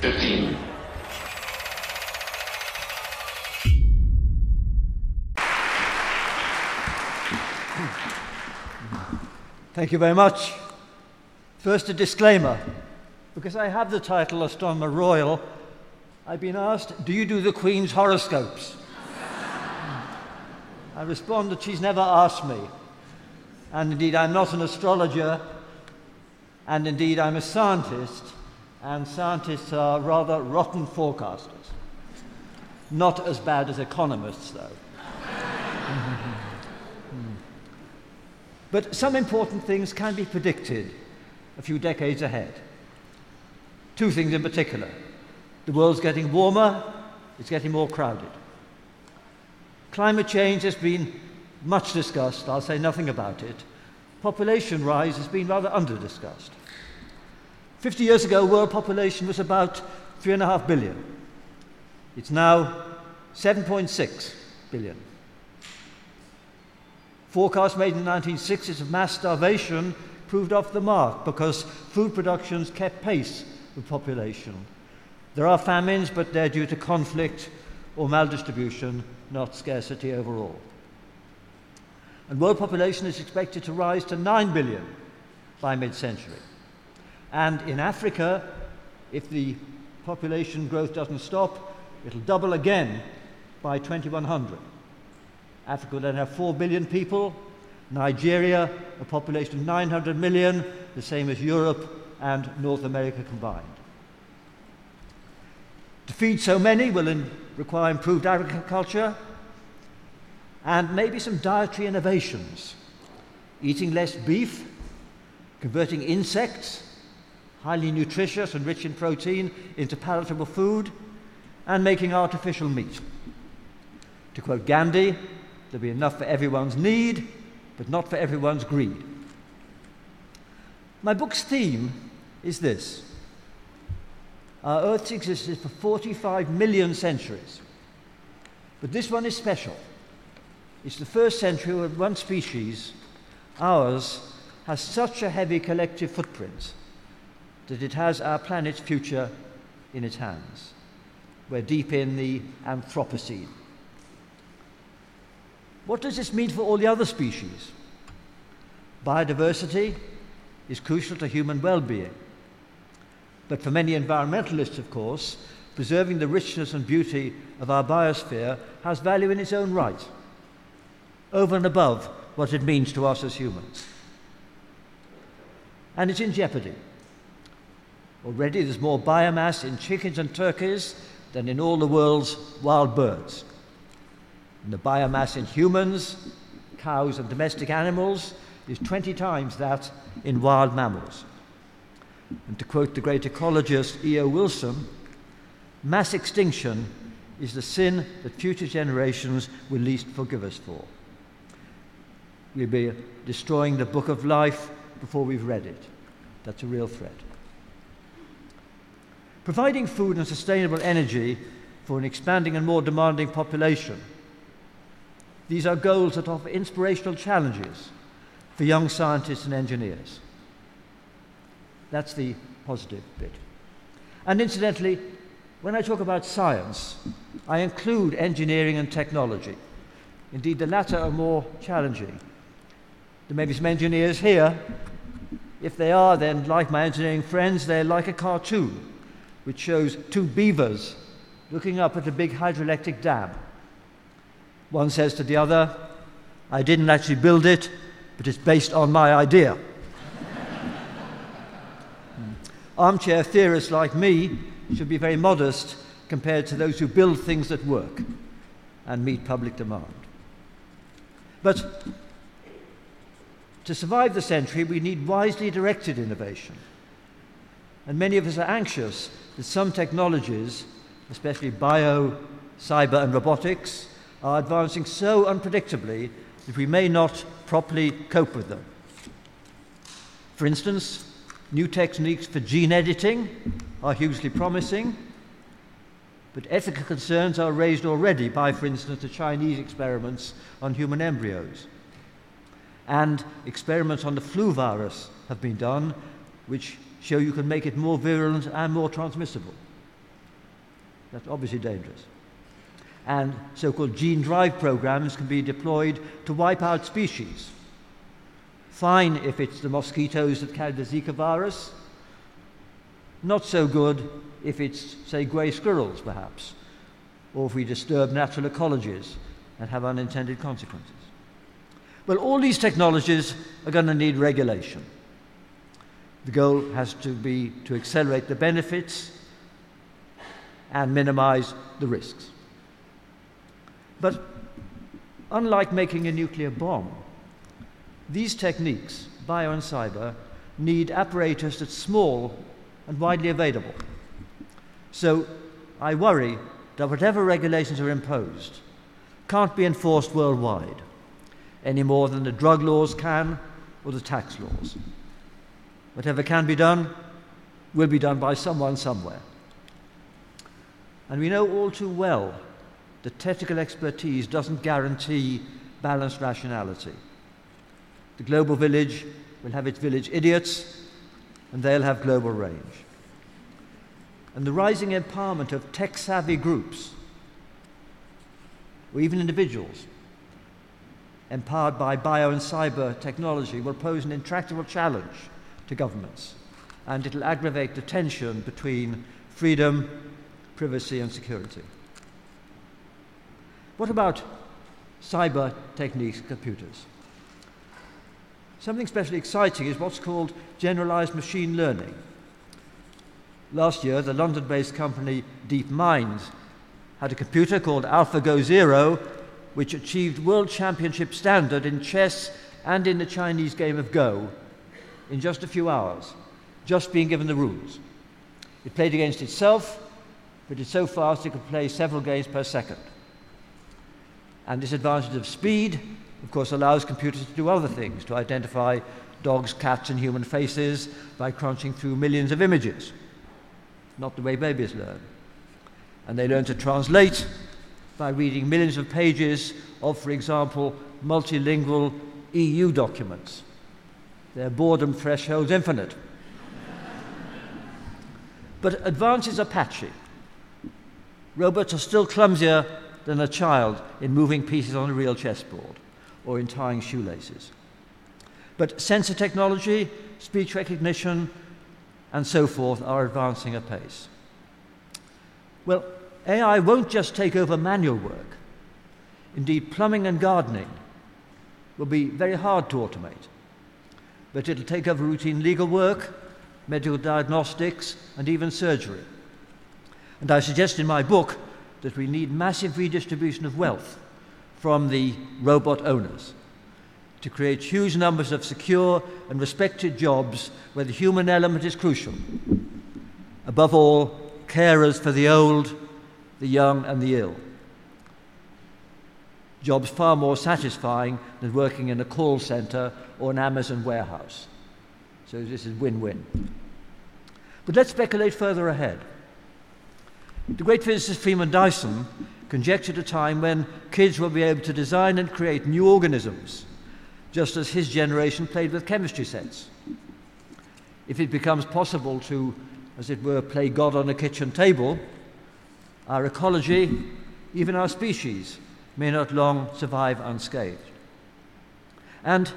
Fifteen. Thank you very much. First, a disclaimer. Because I have the title Astronomer Royal, I've been asked, Do you do the Queen's horoscopes? I respond that she's never asked me. And indeed, I'm not an astrologer, and indeed, I'm a scientist, and scientists are rather rotten forecasters. Not as bad as economists, though. But some important things can be predicted a few decades ahead. Two things in particular. The world's getting warmer, it's getting more crowded. Climate change has been much discussed, I'll say nothing about it. Population rise has been rather under discussed. 50 years ago, world population was about 3.5 billion. It's now 7.6 billion. Forecasts made in the 1960s of mass starvation proved off the mark because food productions kept pace with population. There are famines, but they're due to conflict or maldistribution, not scarcity overall. And world population is expected to rise to 9 billion by mid century. And in Africa, if the population growth doesn't stop, it'll double again by 2100. Africa will then have 4 billion people. Nigeria, a population of 900 million, the same as Europe and North America combined. To feed so many will in, require improved agriculture and maybe some dietary innovations. Eating less beef, converting insects, highly nutritious and rich in protein, into palatable food, and making artificial meat. To quote Gandhi, there'll be enough for everyone's need, but not for everyone's greed. My book's theme is this Our Earth's existed for 45 million centuries, but this one is special. It's the first century where one species, ours, has such a heavy collective footprint that it has our planet's future in its hands. We're deep in the Anthropocene. What does this mean for all the other species? Biodiversity is crucial to human well being. But for many environmentalists, of course, preserving the richness and beauty of our biosphere has value in its own right, over and above what it means to us as humans. And it's in jeopardy. Already there's more biomass in chickens and turkeys than in all the world's wild birds. And the biomass in humans, cows, and domestic animals is 20 times that in wild mammals. And to quote the great ecologist E.O. Wilson, mass extinction is the sin that future generations will least forgive us for. We'll be destroying the book of life before we've read it. That's a real threat. Providing food and sustainable energy for an expanding and more demanding population. These are goals that offer inspirational challenges for young scientists and engineers. That's the positive bit. And incidentally, when I talk about science, I include engineering and technology. Indeed, the latter are more challenging. There may be some engineers here. If they are, then, like my engineering friends, they're like a cartoon which shows two beavers looking up at a big hydroelectric dam. One says to the other, I didn't actually build it, but it's based on my idea. Armchair theorists like me should be very modest compared to those who build things that work and meet public demand. But to survive the century, we need wisely directed innovation. And many of us are anxious that some technologies, especially bio, cyber, and robotics, are advancing so unpredictably that we may not properly cope with them. For instance, new techniques for gene editing are hugely promising, but ethical concerns are raised already by, for instance, the Chinese experiments on human embryos. And experiments on the flu virus have been done, which show you can make it more virulent and more transmissible. That's obviously dangerous. And so called gene drive programs can be deployed to wipe out species. Fine if it's the mosquitoes that carry the Zika virus, not so good if it's, say, grey squirrels, perhaps, or if we disturb natural ecologies and have unintended consequences. Well, all these technologies are going to need regulation. The goal has to be to accelerate the benefits and minimize the risks. But unlike making a nuclear bomb, these techniques, bio and cyber, need apparatus that's small and widely available. So I worry that whatever regulations are imposed can't be enforced worldwide any more than the drug laws can or the tax laws. Whatever can be done will be done by someone somewhere. And we know all too well that technical expertise doesn't guarantee balanced rationality. The global village will have its village idiots, and they'll have global range. And the rising empowerment of tech savvy groups, or even individuals, empowered by bio and cyber technology, will pose an intractable challenge to governments, and it'll aggravate the tension between freedom, privacy, and security. What about cyber techniques, computers? Something especially exciting is what's called generalized machine learning. Last year, the London based company DeepMind had a computer called AlphaGo Zero, which achieved world championship standard in chess and in the Chinese game of Go in just a few hours, just being given the rules. It played against itself, but it's so fast it could play several games per second. And this advantage of speed, of course, allows computers to do other things, to identify dogs, cats, and human faces by crunching through millions of images. Not the way babies learn. And they learn to translate by reading millions of pages of, for example, multilingual EU documents. Their boredom threshold's infinite. but advances are patchy. Robots are still clumsier than a child in moving pieces on a real chessboard or in tying shoelaces. But sensor technology, speech recognition, and so forth are advancing apace. Well, AI won't just take over manual work. Indeed, plumbing and gardening will be very hard to automate. But it'll take over routine legal work, medical diagnostics, and even surgery. And I suggest in my book that we need massive redistribution of wealth from the robot owners to create huge numbers of secure and respected jobs where the human element is crucial. Above all, carers for the old, the young, and the ill. Jobs far more satisfying than working in a call center or an Amazon warehouse. So this is win win. But let's speculate further ahead. The great physicist Freeman Dyson conjectured a time when kids will be able to design and create new organisms, just as his generation played with chemistry sets. If it becomes possible to, as it were, play God on a kitchen table, our ecology, even our species, may not long survive unscathed. And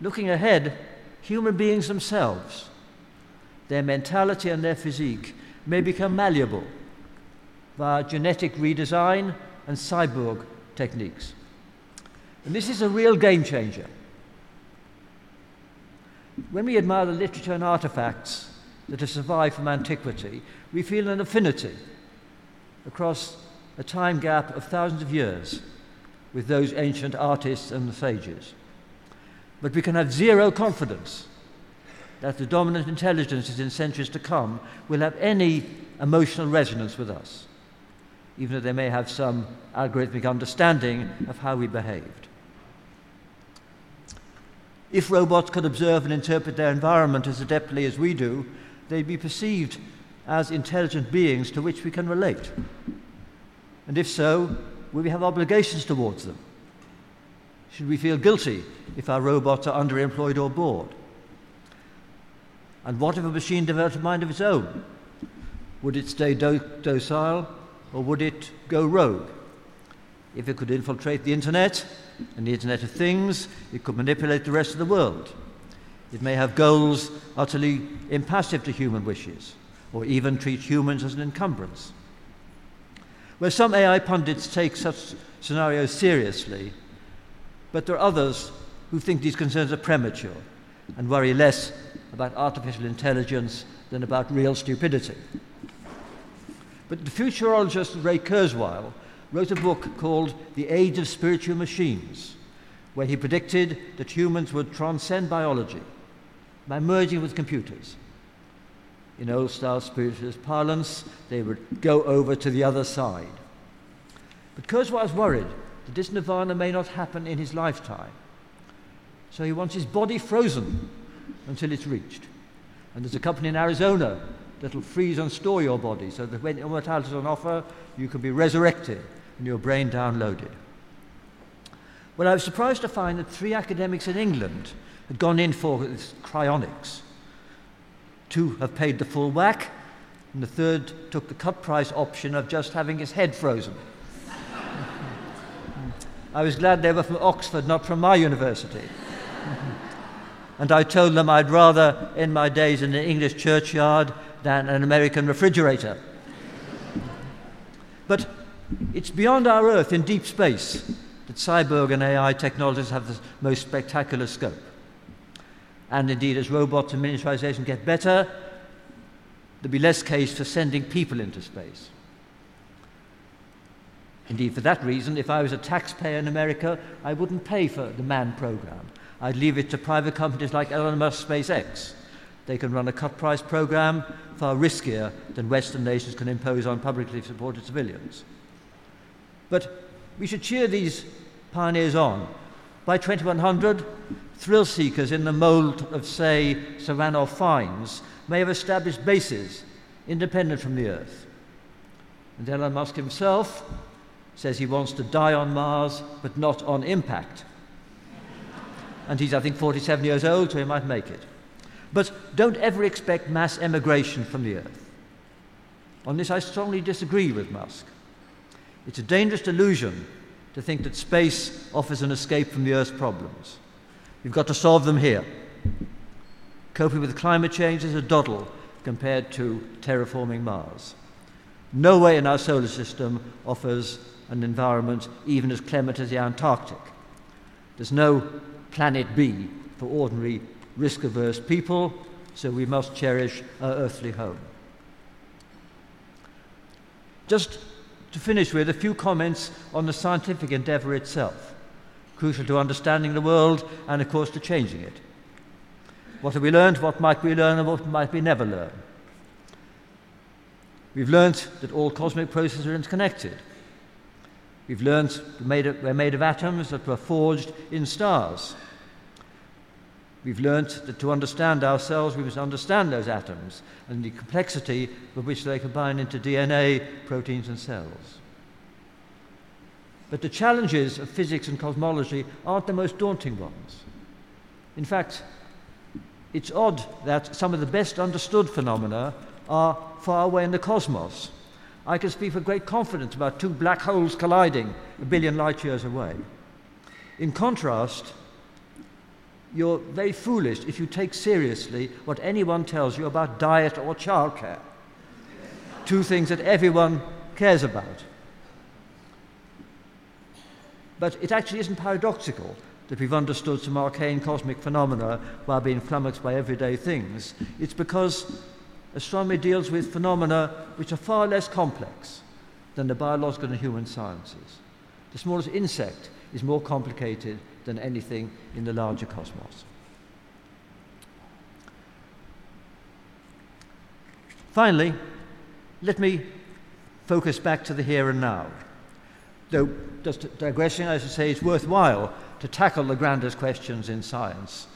looking ahead, human beings themselves, their mentality and their physique may become malleable via genetic redesign and cyborg techniques. And this is a real game changer. When we admire the literature and artifacts that have survived from antiquity, we feel an affinity across a time gap of thousands of years with those ancient artists and the sages. But we can have zero confidence that the dominant intelligences in centuries to come will have any emotional resonance with us even though they may have some algorithmic understanding of how we behaved. If robots could observe and interpret their environment as adeptly as we do, they'd be perceived as intelligent beings to which we can relate. And if so, we have obligations towards them? Should we feel guilty if our robots are underemployed or bored? And what if a machine developed a mind of its own? Would it stay do- docile or would it go rogue? If it could infiltrate the internet and the Internet of Things, it could manipulate the rest of the world. It may have goals utterly impassive to human wishes, or even treat humans as an encumbrance. Where some AI pundits take such scenarios seriously, but there are others who think these concerns are premature and worry less about artificial intelligence than about real stupidity. But the futurologist Ray Kurzweil wrote a book called The Age of Spiritual Machines, where he predicted that humans would transcend biology by merging with computers. In old style spiritualist parlance, they would go over to the other side. But Kurzweil was worried that this nirvana may not happen in his lifetime. So he wants his body frozen until it's reached. And there's a company in Arizona that'll freeze and store your body so that when immortality is on offer, you can be resurrected and your brain downloaded. Well, I was surprised to find that three academics in England had gone in for cryonics. Two have paid the full whack, and the third took the cut price option of just having his head frozen. I was glad they were from Oxford, not from my university. and I told them I'd rather end my days in an English churchyard than an American refrigerator. but it's beyond our Earth in deep space that cyborg and AI technologies have the most spectacular scope. And indeed, as robots and miniaturization get better, there'll be less case for sending people into space. Indeed, for that reason, if I was a taxpayer in America, I wouldn't pay for the MAN program. I'd leave it to private companies like Elon Musk SpaceX they can run a cut price program far riskier than Western nations can impose on publicly supported civilians. But we should cheer these pioneers on. By 2100, thrill seekers in the mold of, say, Sir Ranulph Fiennes may have established bases independent from the Earth. And Elon Musk himself says he wants to die on Mars, but not on impact. and he's, I think, 47 years old, so he might make it. But don't ever expect mass emigration from the Earth. On this, I strongly disagree with Musk. It's a dangerous delusion to think that space offers an escape from the Earth's problems. You've got to solve them here. Coping with climate change is a doddle compared to terraforming Mars. No way in our solar system offers an environment even as clement as the Antarctic. There's no planet B for ordinary risk averse people, so we must cherish our earthly home. Just to finish with a few comments on the scientific endeavour itself, crucial to understanding the world and, of course, to changing it. What have we learned? What might we learn? And what might we never learn? We've learned that all cosmic processes are interconnected. We've learned we're made of atoms that were forged in stars. We've learnt that to understand ourselves, we must understand those atoms and the complexity with which they combine into DNA, proteins, and cells. But the challenges of physics and cosmology aren't the most daunting ones. In fact, it's odd that some of the best understood phenomena are far away in the cosmos. I can speak with great confidence about two black holes colliding a billion light years away. In contrast, you're very foolish if you take seriously what anyone tells you about diet or childcare. Two things that everyone cares about. But it actually isn't paradoxical that we've understood some arcane cosmic phenomena while being flummoxed by everyday things. It's because astronomy deals with phenomena which are far less complex than the biological and human sciences. The smallest insect is more complicated than anything in the larger cosmos. Finally, let me focus back to the here and now. Though, just digressing, I should say it's worthwhile to tackle the grandest questions in science.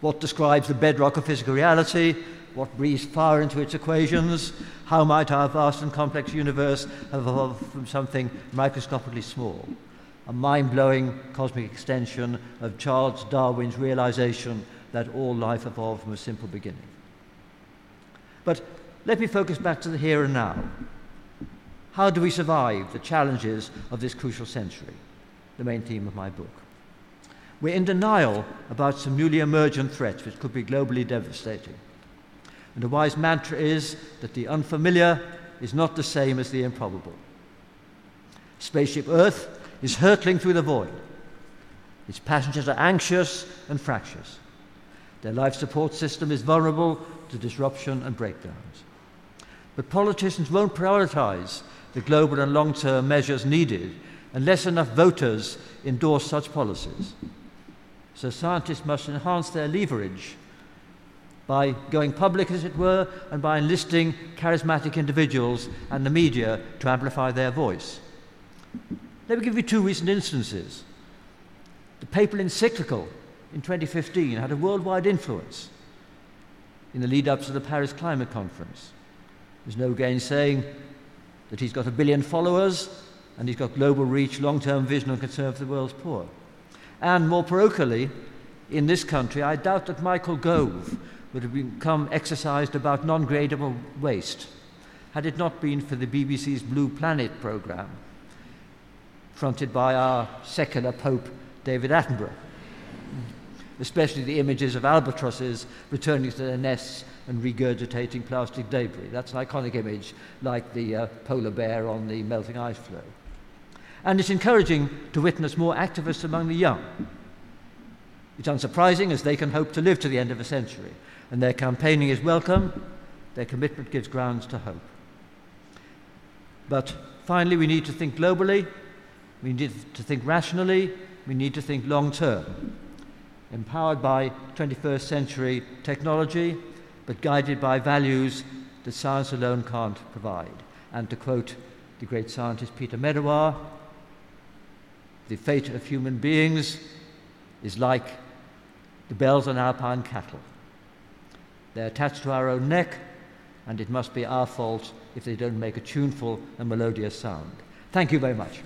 What describes the bedrock of physical reality? What breathes fire into its equations? How might our vast and complex universe have evolved from something microscopically small? A mind blowing cosmic extension of Charles Darwin's realization that all life evolved from a simple beginning. But let me focus back to the here and now. How do we survive the challenges of this crucial century? The main theme of my book. We're in denial about some newly emergent threats which could be globally devastating. And the wise mantra is that the unfamiliar is not the same as the improbable. Spaceship Earth is hurtling through the void. Its passengers are anxious and fractious. Their life support system is vulnerable to disruption and breakdowns. But politicians won't prioritize the global and long term measures needed unless enough voters endorse such policies. So scientists must enhance their leverage by going public, as it were, and by enlisting charismatic individuals and the media to amplify their voice. Let me give you two recent instances. The papal encyclical in 2015 had a worldwide influence in the lead up to the Paris Climate Conference. There's no gainsaying that he's got a billion followers and he's got global reach, long term vision, and concern for the world's poor. And more parochially, in this country, I doubt that Michael Gove would have become exercised about non gradable waste had it not been for the BBC's Blue Planet programme, fronted by our secular Pope David Attenborough especially the images of albatrosses returning to their nests and regurgitating plastic debris. That's an iconic image, like the uh, polar bear on the melting ice floe. And it's encouraging to witness more activists among the young. It's unsurprising as they can hope to live to the end of a century, and their campaigning is welcome, their commitment gives grounds to hope. But finally, we need to think globally, we need to think rationally, we need to think long term empowered by 21st century technology, but guided by values that science alone can't provide. And to quote the great scientist Peter Medawar, the fate of human beings is like the bells on alpine cattle. They're attached to our own neck, and it must be our fault if they don't make a tuneful and melodious sound. Thank you very much.